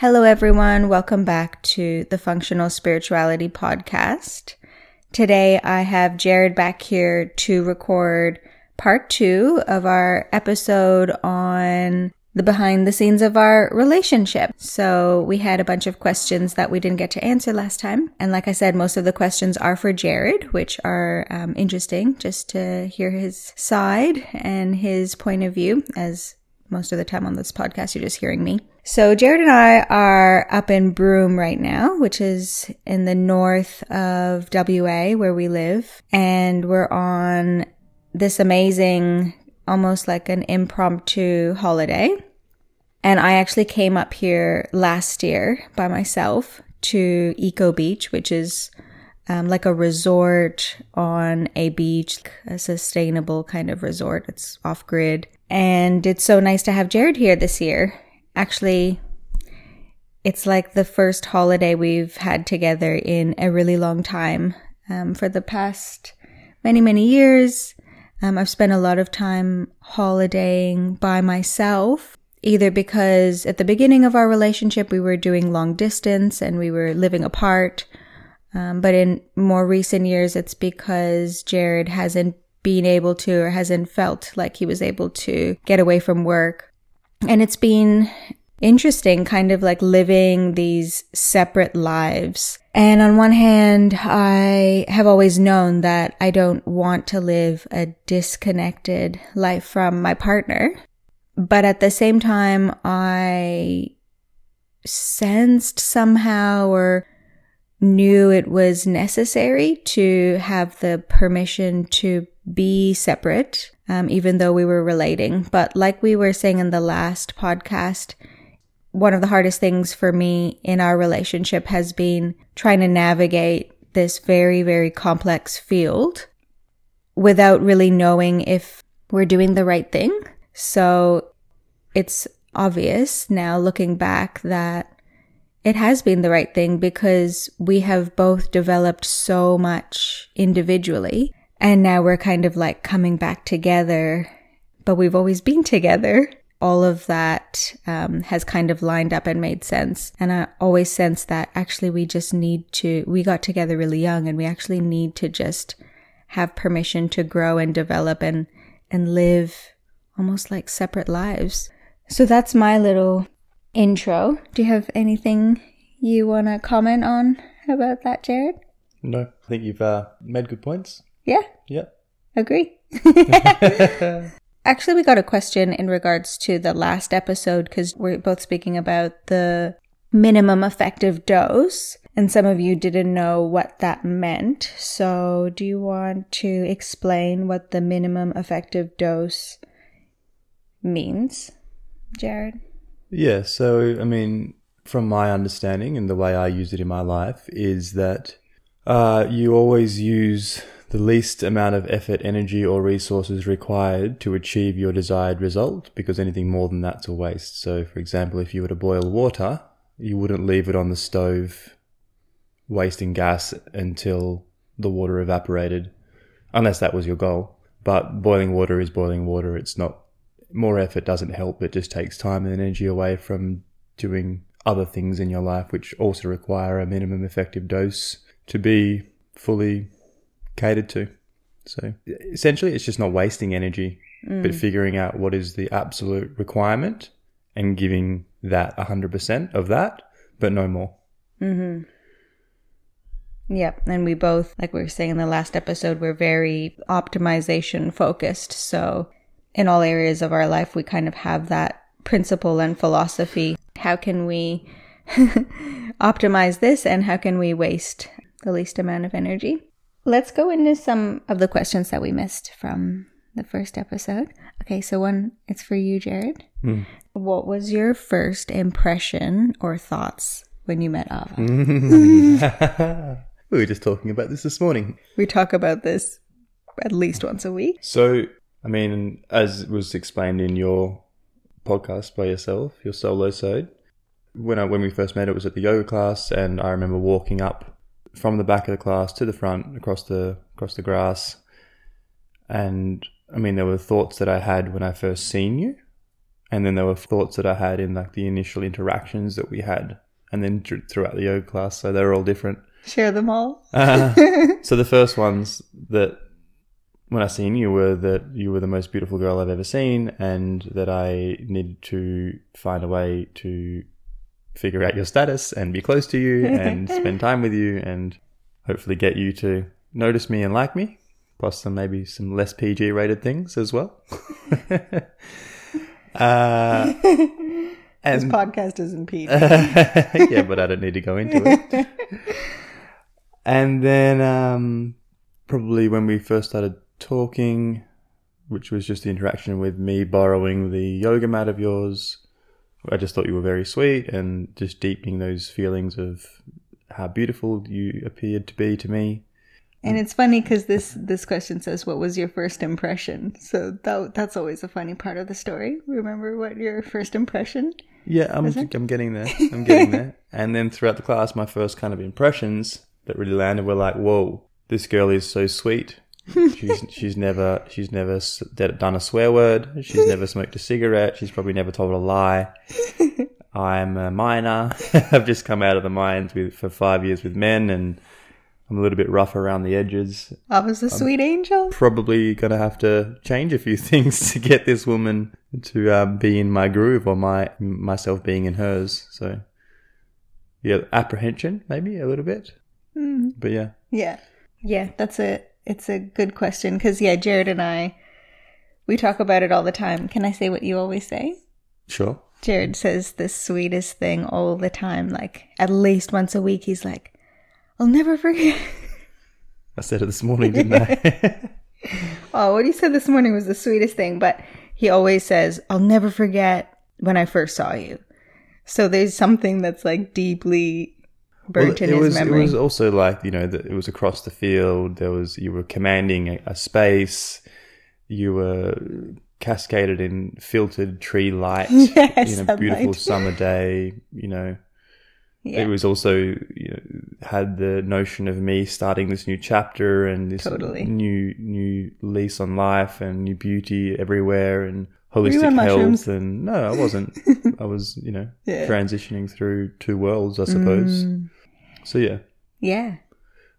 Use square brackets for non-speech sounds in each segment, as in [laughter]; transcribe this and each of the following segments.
Hello, everyone. Welcome back to the Functional Spirituality Podcast. Today, I have Jared back here to record part two of our episode on the behind the scenes of our relationship. So we had a bunch of questions that we didn't get to answer last time. And like I said, most of the questions are for Jared, which are um, interesting just to hear his side and his point of view as most of the time on this podcast, you're just hearing me. So Jared and I are up in Broome right now, which is in the north of WA where we live. And we're on this amazing, almost like an impromptu holiday. And I actually came up here last year by myself to Eco Beach, which is um, like a resort on a beach, a sustainable kind of resort. It's off grid. And it's so nice to have Jared here this year. Actually, it's like the first holiday we've had together in a really long time. Um, for the past many, many years, um, I've spent a lot of time holidaying by myself, either because at the beginning of our relationship, we were doing long distance and we were living apart. Um, but in more recent years, it's because Jared hasn't been able to or hasn't felt like he was able to get away from work. And it's been interesting, kind of like living these separate lives. And on one hand, I have always known that I don't want to live a disconnected life from my partner. But at the same time, I sensed somehow or knew it was necessary to have the permission to be separate, um, even though we were relating. But like we were saying in the last podcast, one of the hardest things for me in our relationship has been trying to navigate this very, very complex field without really knowing if we're doing the right thing. So it's obvious now looking back that it has been the right thing because we have both developed so much individually and now we're kind of like coming back together, but we've always been together. All of that um, has kind of lined up and made sense. And I always sense that actually we just need to, we got together really young and we actually need to just have permission to grow and develop and, and live almost like separate lives. So that's my little intro. Do you have anything you want to comment on about that, Jared? No, I think you've uh, made good points. Yeah. Yeah. Agree. [laughs] [laughs] Actually, we got a question in regards to the last episode because we're both speaking about the minimum effective dose, and some of you didn't know what that meant. So, do you want to explain what the minimum effective dose means, Jared? Yeah. So, I mean, from my understanding and the way I use it in my life, is that uh, you always use the least amount of effort, energy, or resources required to achieve your desired result, because anything more than that's a waste. So, for example, if you were to boil water, you wouldn't leave it on the stove wasting gas until the water evaporated, unless that was your goal. But boiling water is boiling water. It's not more effort doesn't help. It just takes time and energy away from doing other things in your life, which also require a minimum effective dose to be fully catered to. So essentially, it's just not wasting energy, mm. but figuring out what is the absolute requirement and giving that 100% of that, but no more. Mm-hmm. Yep. And we both, like we were saying in the last episode, we're very optimization focused. So in all areas of our life, we kind of have that principle and philosophy. How can we [laughs] optimize this and how can we waste the least amount of energy? Let's go into some of the questions that we missed from the first episode. Okay, so one, it's for you, Jared. Mm. What was your first impression or thoughts when you met Ava? [laughs] we were just talking about this this morning. We talk about this at least once a week. So, I mean, as was explained in your podcast by yourself, your solo sode, when I, when we first met, it was at the yoga class, and I remember walking up from the back of the class to the front across the across the grass. And I mean, there were thoughts that I had when I first seen you, and then there were thoughts that I had in like the initial interactions that we had, and then dr- throughout the yoga class. So they were all different. Share them all. Uh, [laughs] so the first ones that when I seen you were that you were the most beautiful girl I've ever seen, and that I needed to find a way to figure out your status and be close to you and [laughs] spend time with you and hopefully get you to notice me and like me, plus some maybe some less PG rated things as well. [laughs] uh, [laughs] This and podcast isn't PG. yeah, but I don't need to go into it. and then um, probably when we first started talking, which was just the interaction with me borrowing the yoga mat of yours, I just thought you were very sweet and just deepening those feelings of how beautiful you appeared to be to me. And it's funny because this this question says, "What was your first impression?" So that that's always a funny part of the story. Remember what your first impression? Yeah, I'm. I'm getting there. I'm getting there. [laughs] And then throughout the class, my first kind of impressions that really landed were like, "Whoa, this girl is so sweet. She's she's never she's never done a swear word. She's never smoked a cigarette. She's probably never told a lie. I'm a miner. [laughs] I've just come out of the mines with for five years with men, and I'm a little bit rough around the edges. I was a sweet angel. Probably gonna have to change a few [laughs] things to get this woman to um, be in my groove, or my myself being in hers. So, yeah, apprehension maybe a little bit, Mm, but yeah, yeah, yeah. That's a it's a good question because yeah, Jared and I we talk about it all the time. Can I say what you always say? sure. Jared says the sweetest thing all the time. Like at least once a week, he's like, "I'll never forget." I said it this morning, didn't I? [laughs] Oh, what he said this morning was the sweetest thing, but he always says, I'll never forget when I first saw you. So there's something that's like deeply burnt in it his was memory. it was also like you know that it was across the field. There was you were commanding a, a space. You were cascaded in filtered tree light [laughs] Yes, in a beautiful summer day. You know, yeah, it was also you know, had the notion of me starting this new chapter and this Totally. new new lease on life and new beauty everywhere and holistic health and no I wasn't [laughs] I was you know Yeah. transitioning through two worlds I suppose Mm, so yeah yeah.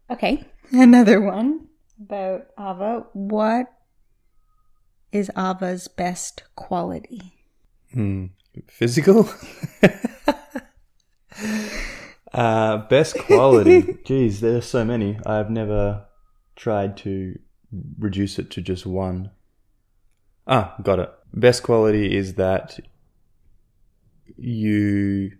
Okay. Another one about Ava. What is Ava's best quality? Hmm. physical [laughs] uh best quality geez there's so many I've never tried to reduce it to just one ah got it best quality is that you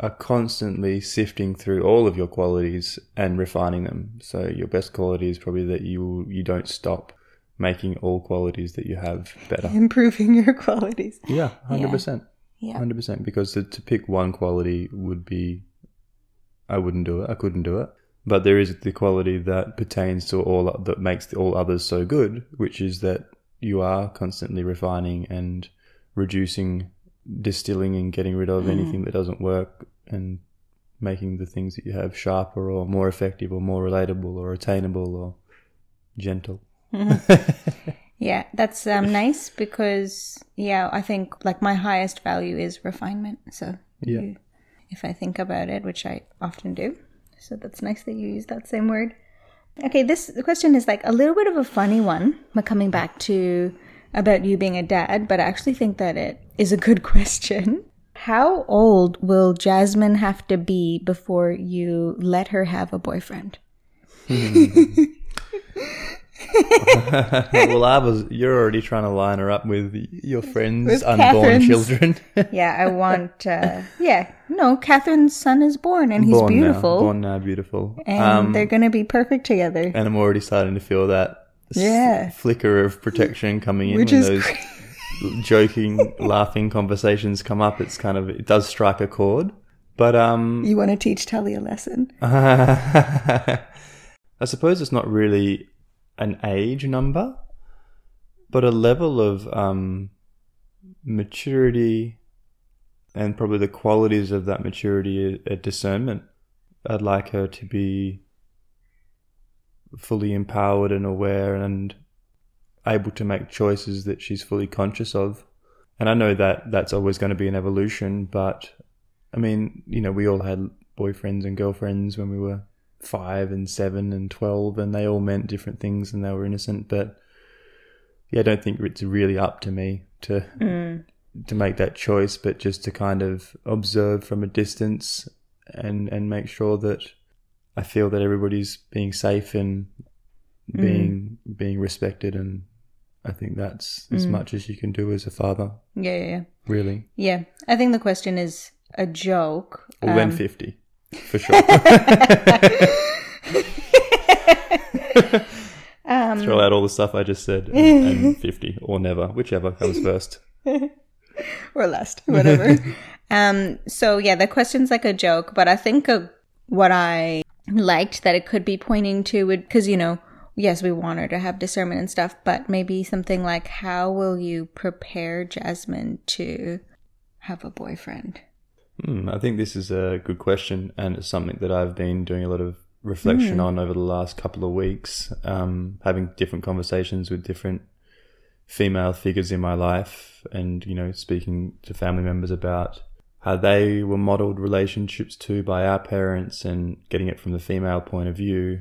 are constantly sifting through all of your qualities and refining them so your best quality is probably that you you don't stop making all qualities that you have better [laughs] Improving your qualities. yeah 100% Yeah. Hundred percent, because to, to pick one quality would be, I wouldn't do it. I couldn't do it. But there is the quality that pertains to all that makes all others so good, which is that you are constantly refining and reducing, distilling, and getting rid of anything that doesn't work, and making the things that you have sharper or more effective or more relatable or attainable or gentle. [laughs] Yeah, that's um, nice because yeah, I think like my highest value is refinement. So Yeah. you- if I think about it, which I often do, so that's nice that you use that same word. Okay, this question is like a little bit of a funny one, but coming back to about you being a dad, but I actually think that it is a good [laughs] question. How old will Jasmine have to be before you let her have a boyfriend? [laughs] well, I was. You're already trying to line her up with your friends' With unborn Catherine's. children. [laughs] Yeah, I want. Uh, yeah, no, Catherine's son is born and he's born beautiful, now, born now, beautiful. and um, they're gonna be perfect together. and I'm already starting to feel that Yeah. flicker of protection coming in Which when is those joking, [laughs] laughing conversations come up. It's kind of it does strike a chord, but um, You want to teach Tully a lesson? [laughs] I suppose it's not really an age number, but a level of um, maturity and probably the qualities of that maturity at discernment. I'd like her to be fully empowered and aware and able to make choices that she's fully conscious of and I know that that's always going to be an evolution, but I mean, you know, we all had boyfriends and girlfriends when we were five and seven and 12, and they all meant different things and they were innocent. But yeah, I don't think it's really up to me to, Mm. to make that choice, but just to kind of observe from a distance and, and make sure that I feel that everybody's being safe and being, being respected. And I think that's as much as you can do as a father, Yeah, yeah, yeah. really. Yeah. I think the question is a joke. Well, then 50, for [laughs] sure. [laughs] Throw out all the stuff I just said and, and [laughs] 50 or never, whichever comes first. or last, whatever. um, so yeah, the question's like a joke, but I think uh, what I liked that it could be pointing to would, because you know, yes, we want her to have discernment and stuff, but maybe something like, how will you prepare Jasmine to have a boyfriend? Hmm, I think this is a good question, and it's something that I've been doing a lot of reflection on over the last couple of weeks, um, having different conversations with different female figures in my life, and you know, speaking to family members about how they were modeled relationships to by our parents, and getting it from the female point of view,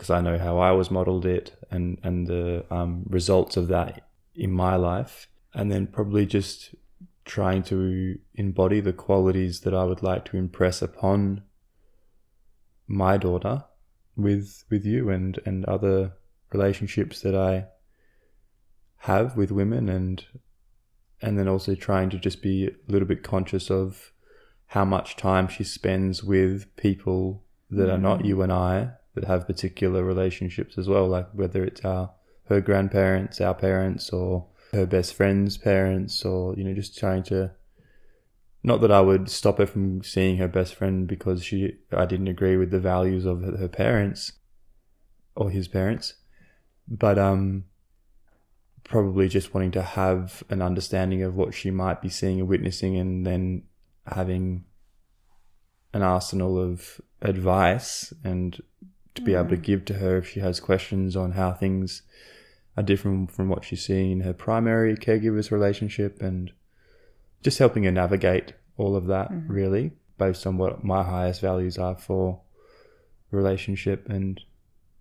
because I know how I was modeled it, and and the um, results of that in my life, and then probably just trying to embody the qualities that I would like to impress upon my daughter with with you and and other relationships that I have with women and and then also trying to just be a little bit conscious of how much time she spends with people that are not you and I that have particular relationships as well like whether it's our her grandparents our parents or her best friend's parents or you know just trying to not that I would stop her from seeing her best friend because she I didn't agree with the values of her parents or his parents but um probably just wanting to have an understanding of what she might be seeing and witnessing and then having an arsenal of advice and to be able to mm. give to her if she has questions on how things are different from what she's seeing in her primary caregiver's relationship and just helping her navigate all of that mm-hmm. really based on what my highest values are for relationship and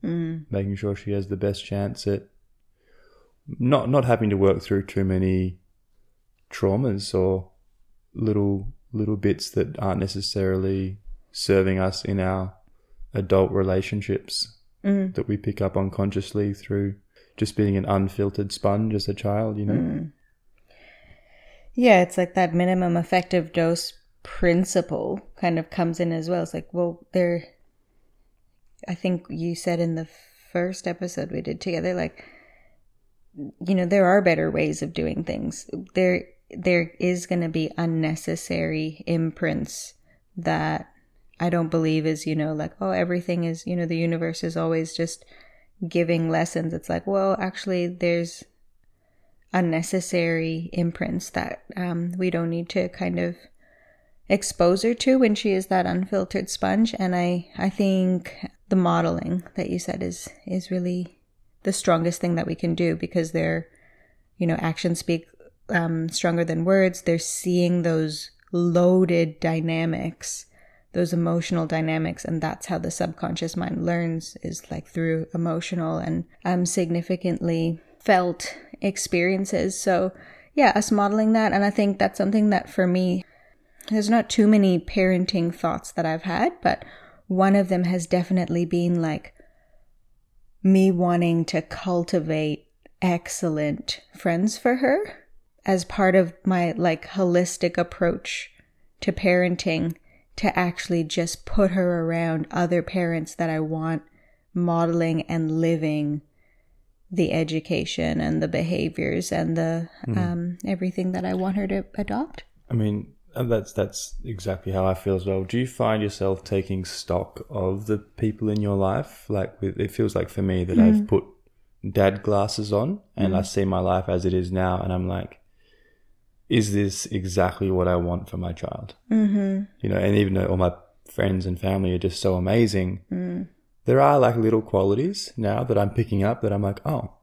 mm. making sure she has the best chance at not not having to work through too many traumas or little little bits that aren't necessarily serving us in our adult relationships mm. that we pick up unconsciously through just being an unfiltered sponge as a child, you know. Mm. Yeah, it's like that minimum effective dose principle kind of comes in as well. It's like, well, there, I think you said in the first episode we did together, like, you know, there are better ways of doing things. There, there is going to be unnecessary imprints that I don't believe is, you know, like, oh, everything is, you know, the universe is always just giving lessons. It's like, well, actually, there's unnecessary imprints that um, we don't need to kind of expose her to when she is that unfiltered sponge. And I, I think the modeling that you said is is really the strongest thing that we can do because they're, you know, actions speak um, stronger than words. They're seeing those loaded dynamics those emotional dynamics and that's how the subconscious mind learns is like through emotional and um significantly felt experiences. So yeah us modeling that and i think that's something that for me there's not too many parenting thoughts that i've had but one of them has definitely been like me wanting to cultivate excellent friends for her as part of my like holistic approach to parenting to actually just put her around other parents that I want modeling and living the education and the behaviors and the hmm. um, everything that I want her to adopt. I mean, uh, that's that's exactly how I feel as well. Do you find yourself taking stock of the people in your life? Like, it feels like for me that I've mm-hmm. put dad glasses on and I mm. see my life as it is now, and I'm like, is this exactly what I want for my child? Mm-hmm. You know, and even though all my friends and family are just so amazing, mm. there are like little qualities now that I'm picking up that I'm like, oh,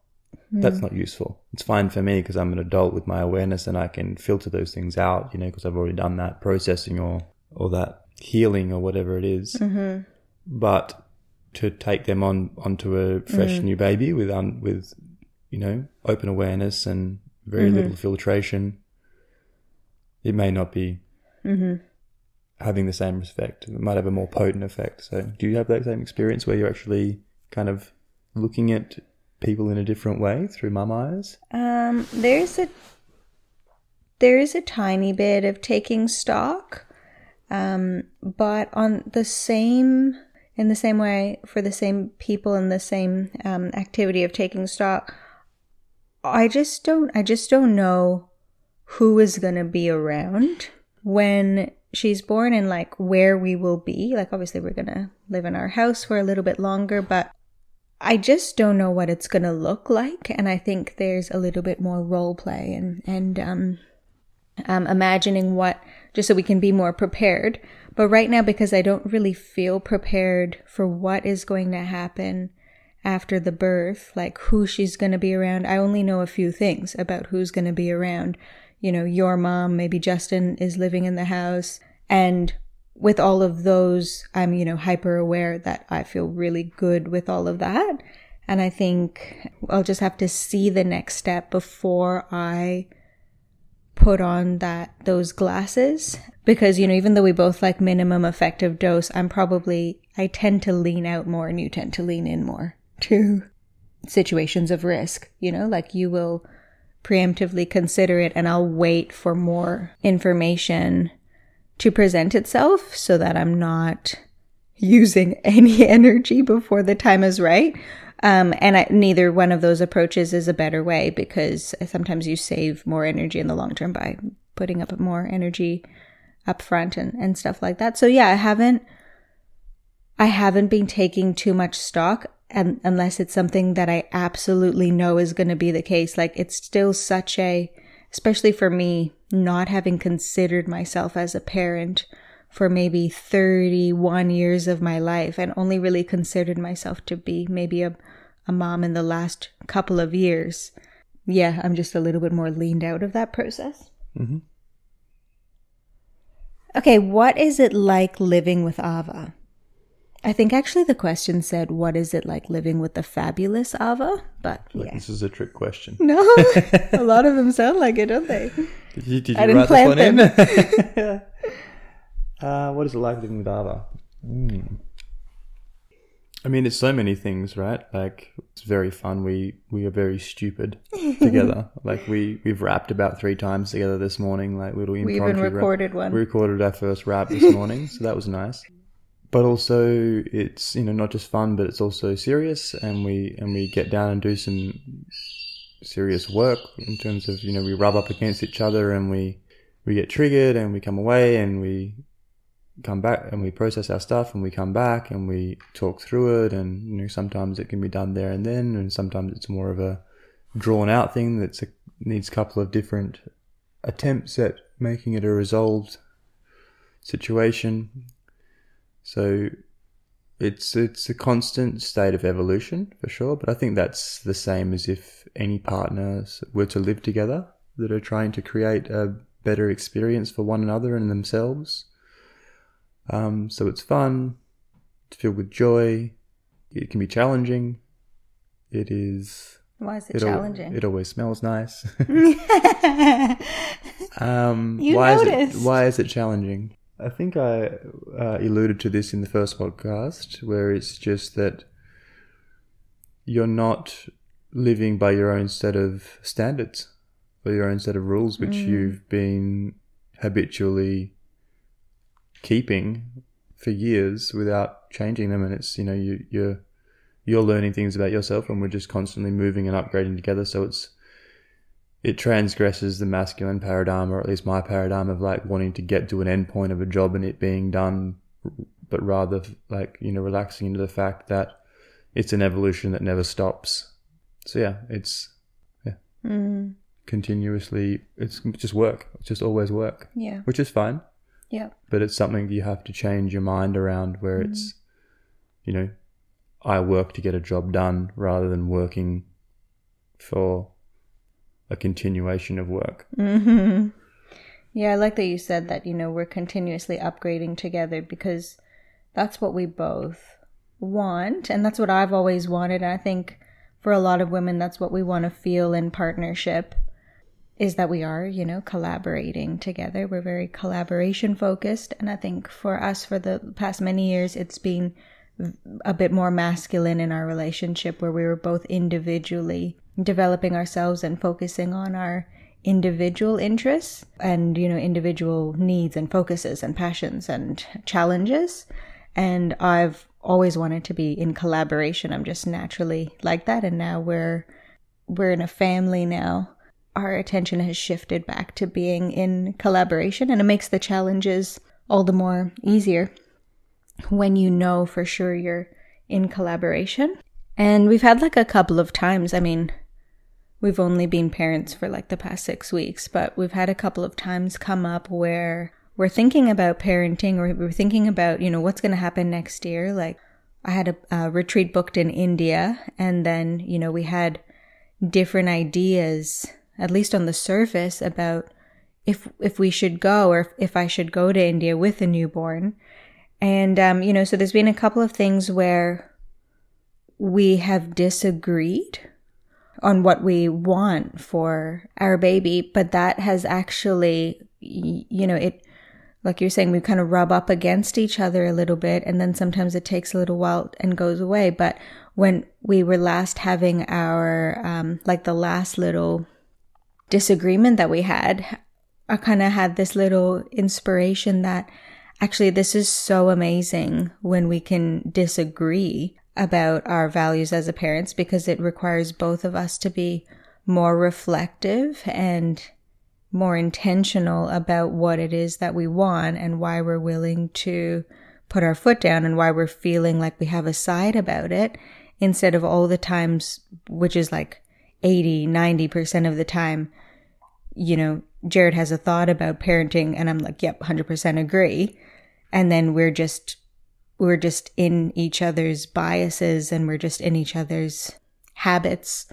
that's mm. not useful. It's fine for me because I'm an adult with my awareness and I can filter those things out, you know, because I've already done that processing or or that healing or whatever it is. Mm-hmm. But to take them on onto a fresh mm. new baby with un, with you know open awareness and very mm-hmm. little filtration, it may not be having the same effect. It might have a more potent effect. So, do you have that same experience where you're actually kind of looking at people in a different way through mum eyes? Um, there's a there is a tiny bit of taking stock, um, but on the same in the same way for the same people in the same um, activity of taking stock, I just don't I just don't know who is gonna be around when she's born and like where we will be. Like obviously we're gonna live in our house for a little bit longer, but I just don't know what it's gonna look like, and I think there's a little bit more role play and and um, um, imagining what just so we can be more prepared. But right now, because I don't really feel prepared for what is going to happen after the birth, like who she's going to be around, I only know a few things about who's going to be around. You know, your mom, maybe Justin is living in the house, and with all of those, I'm, you know, hyper aware that I feel really good with all of that. And I think I'll just have to see the next step before I put on that those glasses. Because you know even though we both like minimum effective dose i'm probably i tend to lean out more and you tend to lean in more [laughs] to situations of risk you know? Like you will preemptively consider it and i'll wait for more information to present itself so that i'm not using [laughs] any energy before the time is right um, and I, neither one of those approaches is a better way because sometimes you save more energy in the long term by putting up more energy up front and, and stuff like that. So yeah, I haven't, I haven't been taking too much stock and unless it's something that I absolutely know is going to be the case. Like it's still such a, especially for me, not having considered myself as a parent for maybe 31 years of my life and only really considered myself to be maybe a, a mom in the last couple of years. Yeah, I'm just a little bit more leaned out of that process. Mm-hmm. Okay, what is it like living with Ava? I think actually the question said, What is it like living with the fabulous Ava? But yeah. This is a trick question. [laughs] No, a lot of them sound like it, don't they? Did you, did I you didn't write this plan one in? [laughs] [laughs] uh, what is it like living with Ava? Mm. I mean, it's so many things, right? Like it's very fun. We we are very stupid together. like we we've rapped about three times together this morning. Like little impromptu. We even rap- recorded one. We recorded our first rap this morning, so that was nice. But also, it's you know not just fun, but it's also serious, and we and we get down and do some serious work in terms of you know we rub up against each other and we we get triggered and we come away and we come back and we process our stuff and we come back and we talk through it. And you know sometimes it can be done there and then and sometimes it's more of a drawn out thing that's a, needs a couple of different attempts at making it a resolved situation so it's it's a constant state of evolution for sure but i think that's the same as if any partners were to live together that are trying to create a better experience for one another and themselves. Um, so it's fun it's filled with joy it can be challenging it is Why is it, it, al- challenging? it always smells nice. [laughs] [laughs] Um, You why is it why is it challenging i think i uh, alluded to this in the first podcast where it's just that you're not living by your own set of standards or your own set of rules which Mm. you've been habitually keeping for years without changing them and it's you know you you're you're learning things about yourself and we're just constantly moving and upgrading together so it's it transgresses the masculine paradigm or at least my paradigm of like wanting to get to an end point of a job and it being done but rather like you know relaxing into the fact that it's an evolution that never stops. So yeah it's Mm, continuously it's just work. It's just always work. Yeah, which is fine. Yeah. but it's something you have to change your mind around where it's you know i work to get a job done rather than working for a continuation of work. Mm-hmm. Yeah, I like that you said that, you know, we're continuously upgrading together because that's what we both want. And that's what I've always wanted. And I think for a lot of women, that's what we want to feel in partnership is that we are, you know, collaborating together. We're very collaboration focused. And I think for us, for the past many years, it's been a bit more masculine in our relationship where we were both individually developing ourselves and focusing on our individual interests and, you know, individual needs and focuses and passions and challenges. And I've always wanted to be in collaboration. I'm just naturally like that. And now we're, we're in a family now our attention has shifted back to being in collaboration and it makes the challenges all the more easier when you know for sure you're in collaboration. And we've had like a couple of times, I mean, we've only been parents for like the past six weeks, but we've had a couple of times come up where we're thinking about parenting or we're thinking about, you know, what's going to happen next year. Like I had a, a retreat booked in India and then, you know, we had different ideas at least on the surface, about if if we should go or if, if I should go to India with a newborn. And um, you know, so there's been a couple of things where we have disagreed on what we want for our baby, but that has actually, you know, it, like you're saying, we kind of rub up against each other a little bit, and then sometimes it takes a little while and goes away. But when we were last having our, um, like the last little disagreement that we had, I kind of had this little inspiration that actually this is so amazing when we can disagree about our values as a parents because it requires both of us to be more reflective and more intentional about what it is that we want and why we're willing to put our foot down and why we're feeling like we have a side about it instead of all the times, which is like 80, 90% of the time, you know, Jared has a thought about parenting and I'm like, yep, 100% agree. And then we're just, we're just in each other's biases and we're just in each other's habits,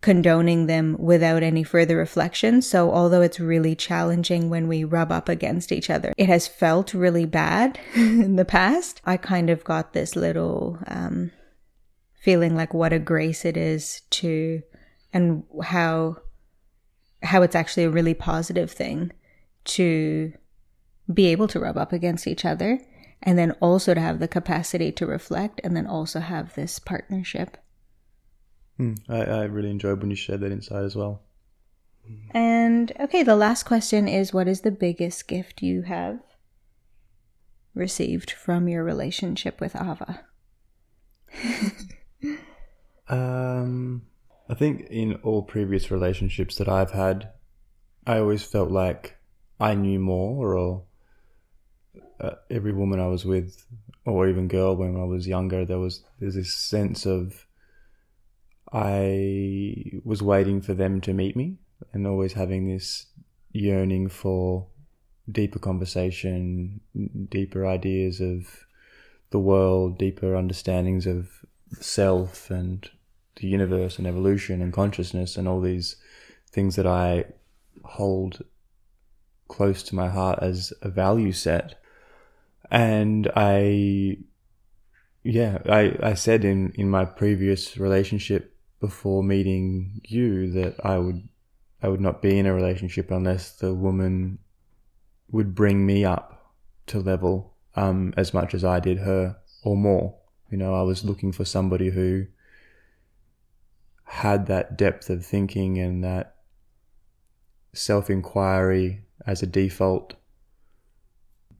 condoning them without any further reflection. So although it's really challenging when we rub up against each other, it has felt really bad [laughs] in the past. I kind of got this little, um, feeling like what a grace it is to and how how it's actually a really positive thing to be able to rub up against each other and then also to have the capacity to reflect and then also have this partnership. Mm, I, I really enjoyed when you shared that insight as well. And okay, the last question is what is the biggest gift you have received from your relationship with Ava? [laughs] Um, I think in all previous relationships that I've had, I always felt like I knew more, or uh, every woman I was with, or even girl when I was younger, there was there's this sense of I was waiting for them to meet me, and always having this yearning for deeper conversation, deeper ideas of the world, deeper understandings of self and the universe and evolution and consciousness and all these things that I hold close to my heart as a value set. And I, yeah, I, I said in, in my previous relationship before meeting you that I would, I would not be in a relationship unless the woman would bring me up to level, um, as much as I did her or more. You know, I was looking for somebody who had that depth of thinking and that self inquiry as a default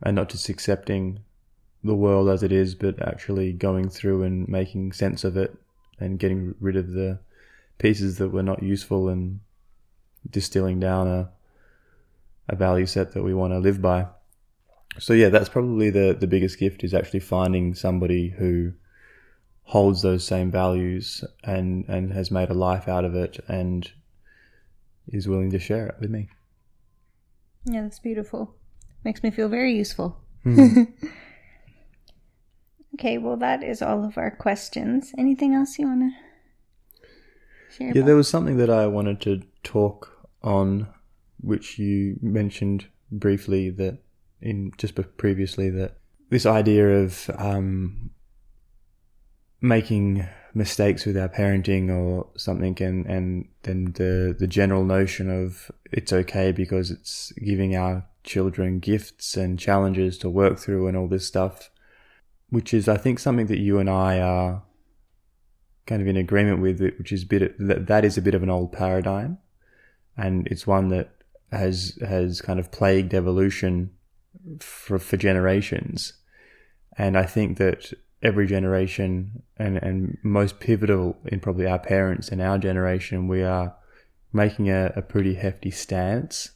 and not just accepting the world as it is, but actually going through and making sense of it and getting rid of the pieces that were not useful and distilling down a, a value set that we want to live by. So yeah, that's probably the, the biggest gift is actually finding somebody who holds those same values and and has made a life out of it and is willing to share it with me. Yeah, that's beautiful. Makes me feel very useful. Mm. [laughs] okay, well that is all of our questions. Anything else you want to share Yeah, about. there was something that I wanted to talk on, which you mentioned briefly that in just previously that this idea of um, making mistakes with our parenting or something, and and then the the general notion of it's okay because it's giving our children gifts and challenges to work through and all this stuff, which is I think something that you and I are kind of in agreement with it, which is a bit that that is a bit of an old paradigm, and it's one that has has kind of plagued evolution for for generations, and I think that every generation and and most pivotal in probably our parents and our generation, we are making a, a pretty hefty stance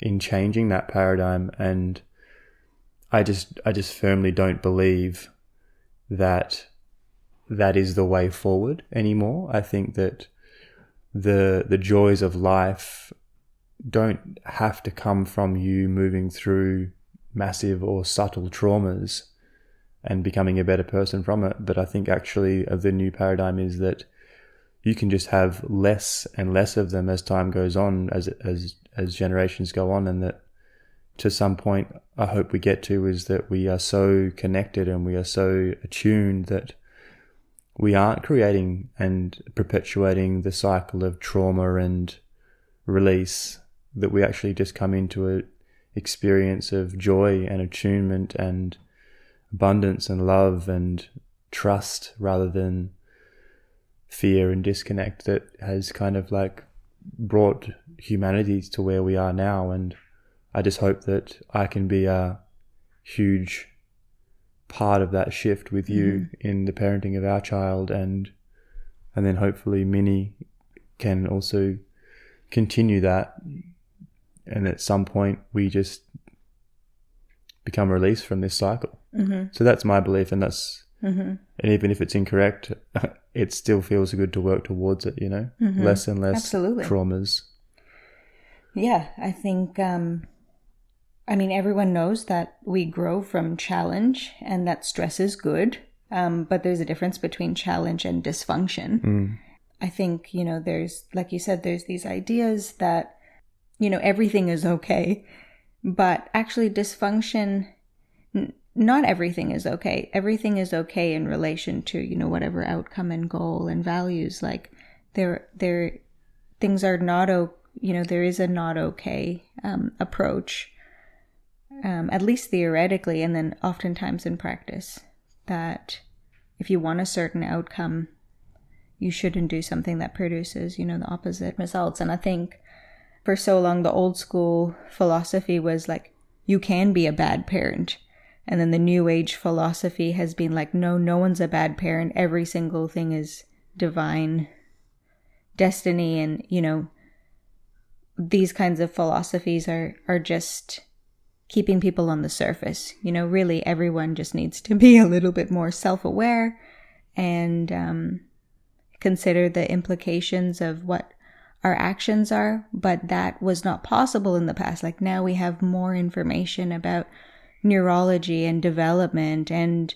in changing that paradigm, and I just I just firmly don't believe that that is the way forward anymore. I think that the the joys of life don't have to come from you moving through massive or subtle traumas and becoming a better person from it. But I think actually the new paradigm is that you can just have less and less of them as time goes on, as as as generations go on, and that to some point I hope we get to is that we are so connected and we are so attuned that we aren't creating and perpetuating the cycle of trauma and release that we actually just come into a experience of joy and attunement and abundance and love and trust rather than fear and disconnect that has kind of like brought humanity to where we are now. And I just hope that I can be a huge part of that shift with you mm. in the parenting of our child. And and then hopefully Minnie can also continue that. And at some point we just become released from this cycle. Mm-hmm. So that's my belief and that's Mm-hmm. and even if it's incorrect, [laughs] it still feels good to work towards it, you know? Mhm. Less and less Absolutely. traumas. Yeah, I think, um, I mean, everyone knows that we grow from challenge and that stress is good. Um, but there's a difference between challenge and dysfunction. Mm. I think, you know, there's, like you said, there's these ideas that, you know, everything is okay. But actually, dysfunction, n- not everything is okay. Everything is okay in relation to, you know, whatever outcome and goal and values. Like, there, there, things are not, o- you know, there is a not okay um, approach, um, at least theoretically, and then oftentimes in practice, that if you want a certain outcome, you shouldn't do something that produces, you know, the opposite results. And I think for so long, the old school philosophy was like, you can be a bad parent. And then the new age philosophy has been like, no, no one's a bad parent. Every single thing is divine destiny. And, you know, these kinds of philosophies are, are just keeping people on the surface. You know, really everyone just needs to be [laughs] a little bit more self aware and, um, consider the implications of what our actions are, but that was not possible in the past. Like now we have more information about neurology and development and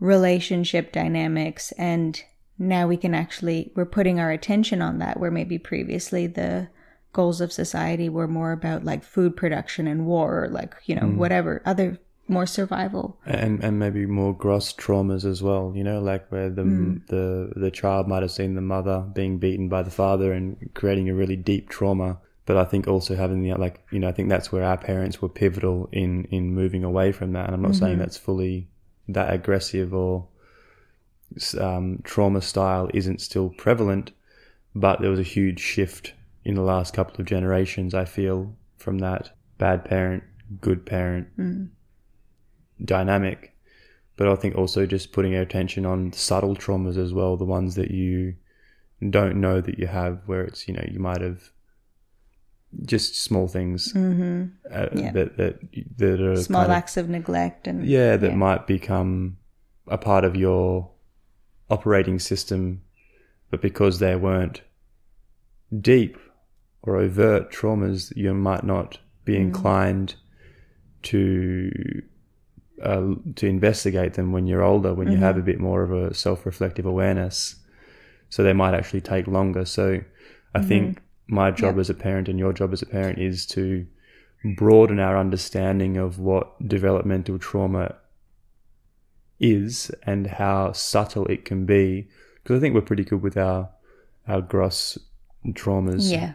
relationship dynamics and now we can actually we're putting our attention on that where maybe previously the goals of society were more about like food production and war or like you know mm. whatever other more survival And and maybe more gross traumas as well, you know, like where the hmm. the the child might have seen the mother being beaten by the father and creating a really deep trauma. But I think also having the like, you know, I think that's where our parents were pivotal in in moving away from that. And I'm not saying mm-hmm. that's fully that aggressive or um, trauma style isn't still prevalent, but there was a huge shift in the last couple of generations. I feel from that bad parent, good parent hmm. Dynamic. But I think also just putting attention on subtle traumas as well, the ones that you don't know that you have, where it's you know you might have just small things mm-hmm. uh, Yeah. that that that are small kind of- acts of neglect and yeah, that might become a part of your operating system, but because they weren't deep or overt traumas, you might not be inclined to uh, to investigate them when you're older, when you have a bit more of a self-reflective awareness. So they might actually take longer. So I think my job as a parent and your job as a parent is to broaden our understanding of what developmental trauma is and how subtle it can be. Because I think we're pretty good with our our gross traumas. Yeah.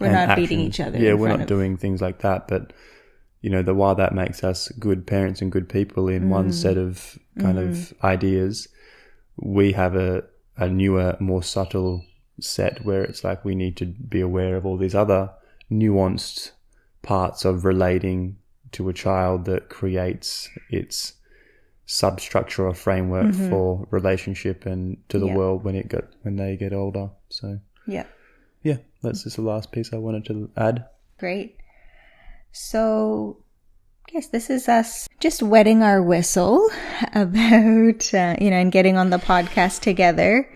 We're not beating each other. Yeah, in we're not of- doing things like that. But you know, the while that makes us good parents and good people in one Mm. set of kind of Mm-hmm. ideas, we have a a newer, more subtle set where it's like we need to be aware of all these other nuanced parts of relating to a child that creates its substructure or framework for relationship and to the Mm-hmm. Yeah. world when it get when they get older. So Yeah. yeah, that's just the last piece I wanted to add. Great. So, yes, this is us just wetting our whistle [laughs] about, uh, you know, and getting on the podcast together,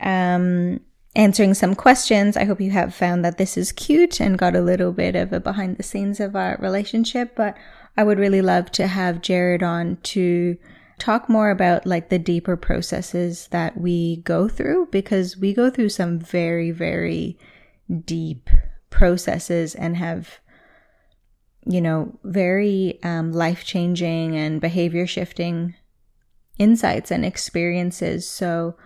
um, answering some questions. I hope you have found that this is cute and got a little bit of a behind the scenes of our relationship. But I would really love to have Jared on to talk more about like the deeper processes that we go through because we go through some very, very deep processes and have you know very um, life changing and behavior shifting insights and experiences. So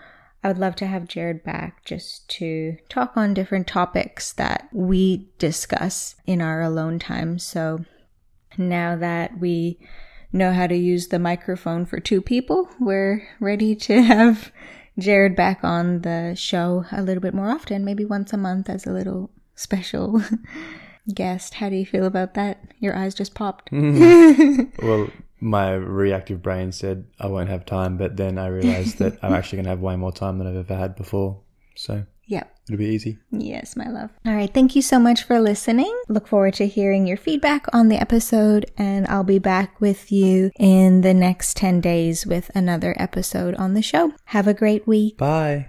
i would love to have jared back just to talk on different topics that we discuss in our alone time. So now that we know how to use the microphone for two people we're ready to [laughs] have Jared back on the show a little bit more often, maybe once a month as a little special [laughs] guest. How do you feel about that? Your eyes just popped. [laughs] [laughs] Well, my reactive brain said I won't have time, but then I realized that I'm actually going to have way more time than I've ever had before. So Yep. it'll be easy. Yes, my love. All right. Thank you so much for listening. Look forward to hearing your feedback on the episode, and I'll be back with you in the next 10 days with another episode on the show. Have a great week. Bye.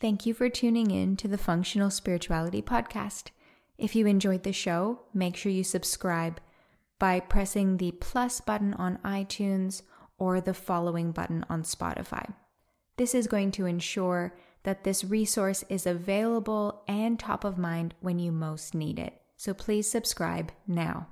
Thank you for tuning in to the Functional Spirituality Podcast. If you enjoyed the show, make sure you subscribe by pressing the plus button on iTunes or the following button on Spotify. This is going to ensure that this resource is available and top of mind when you most need it. So please subscribe now.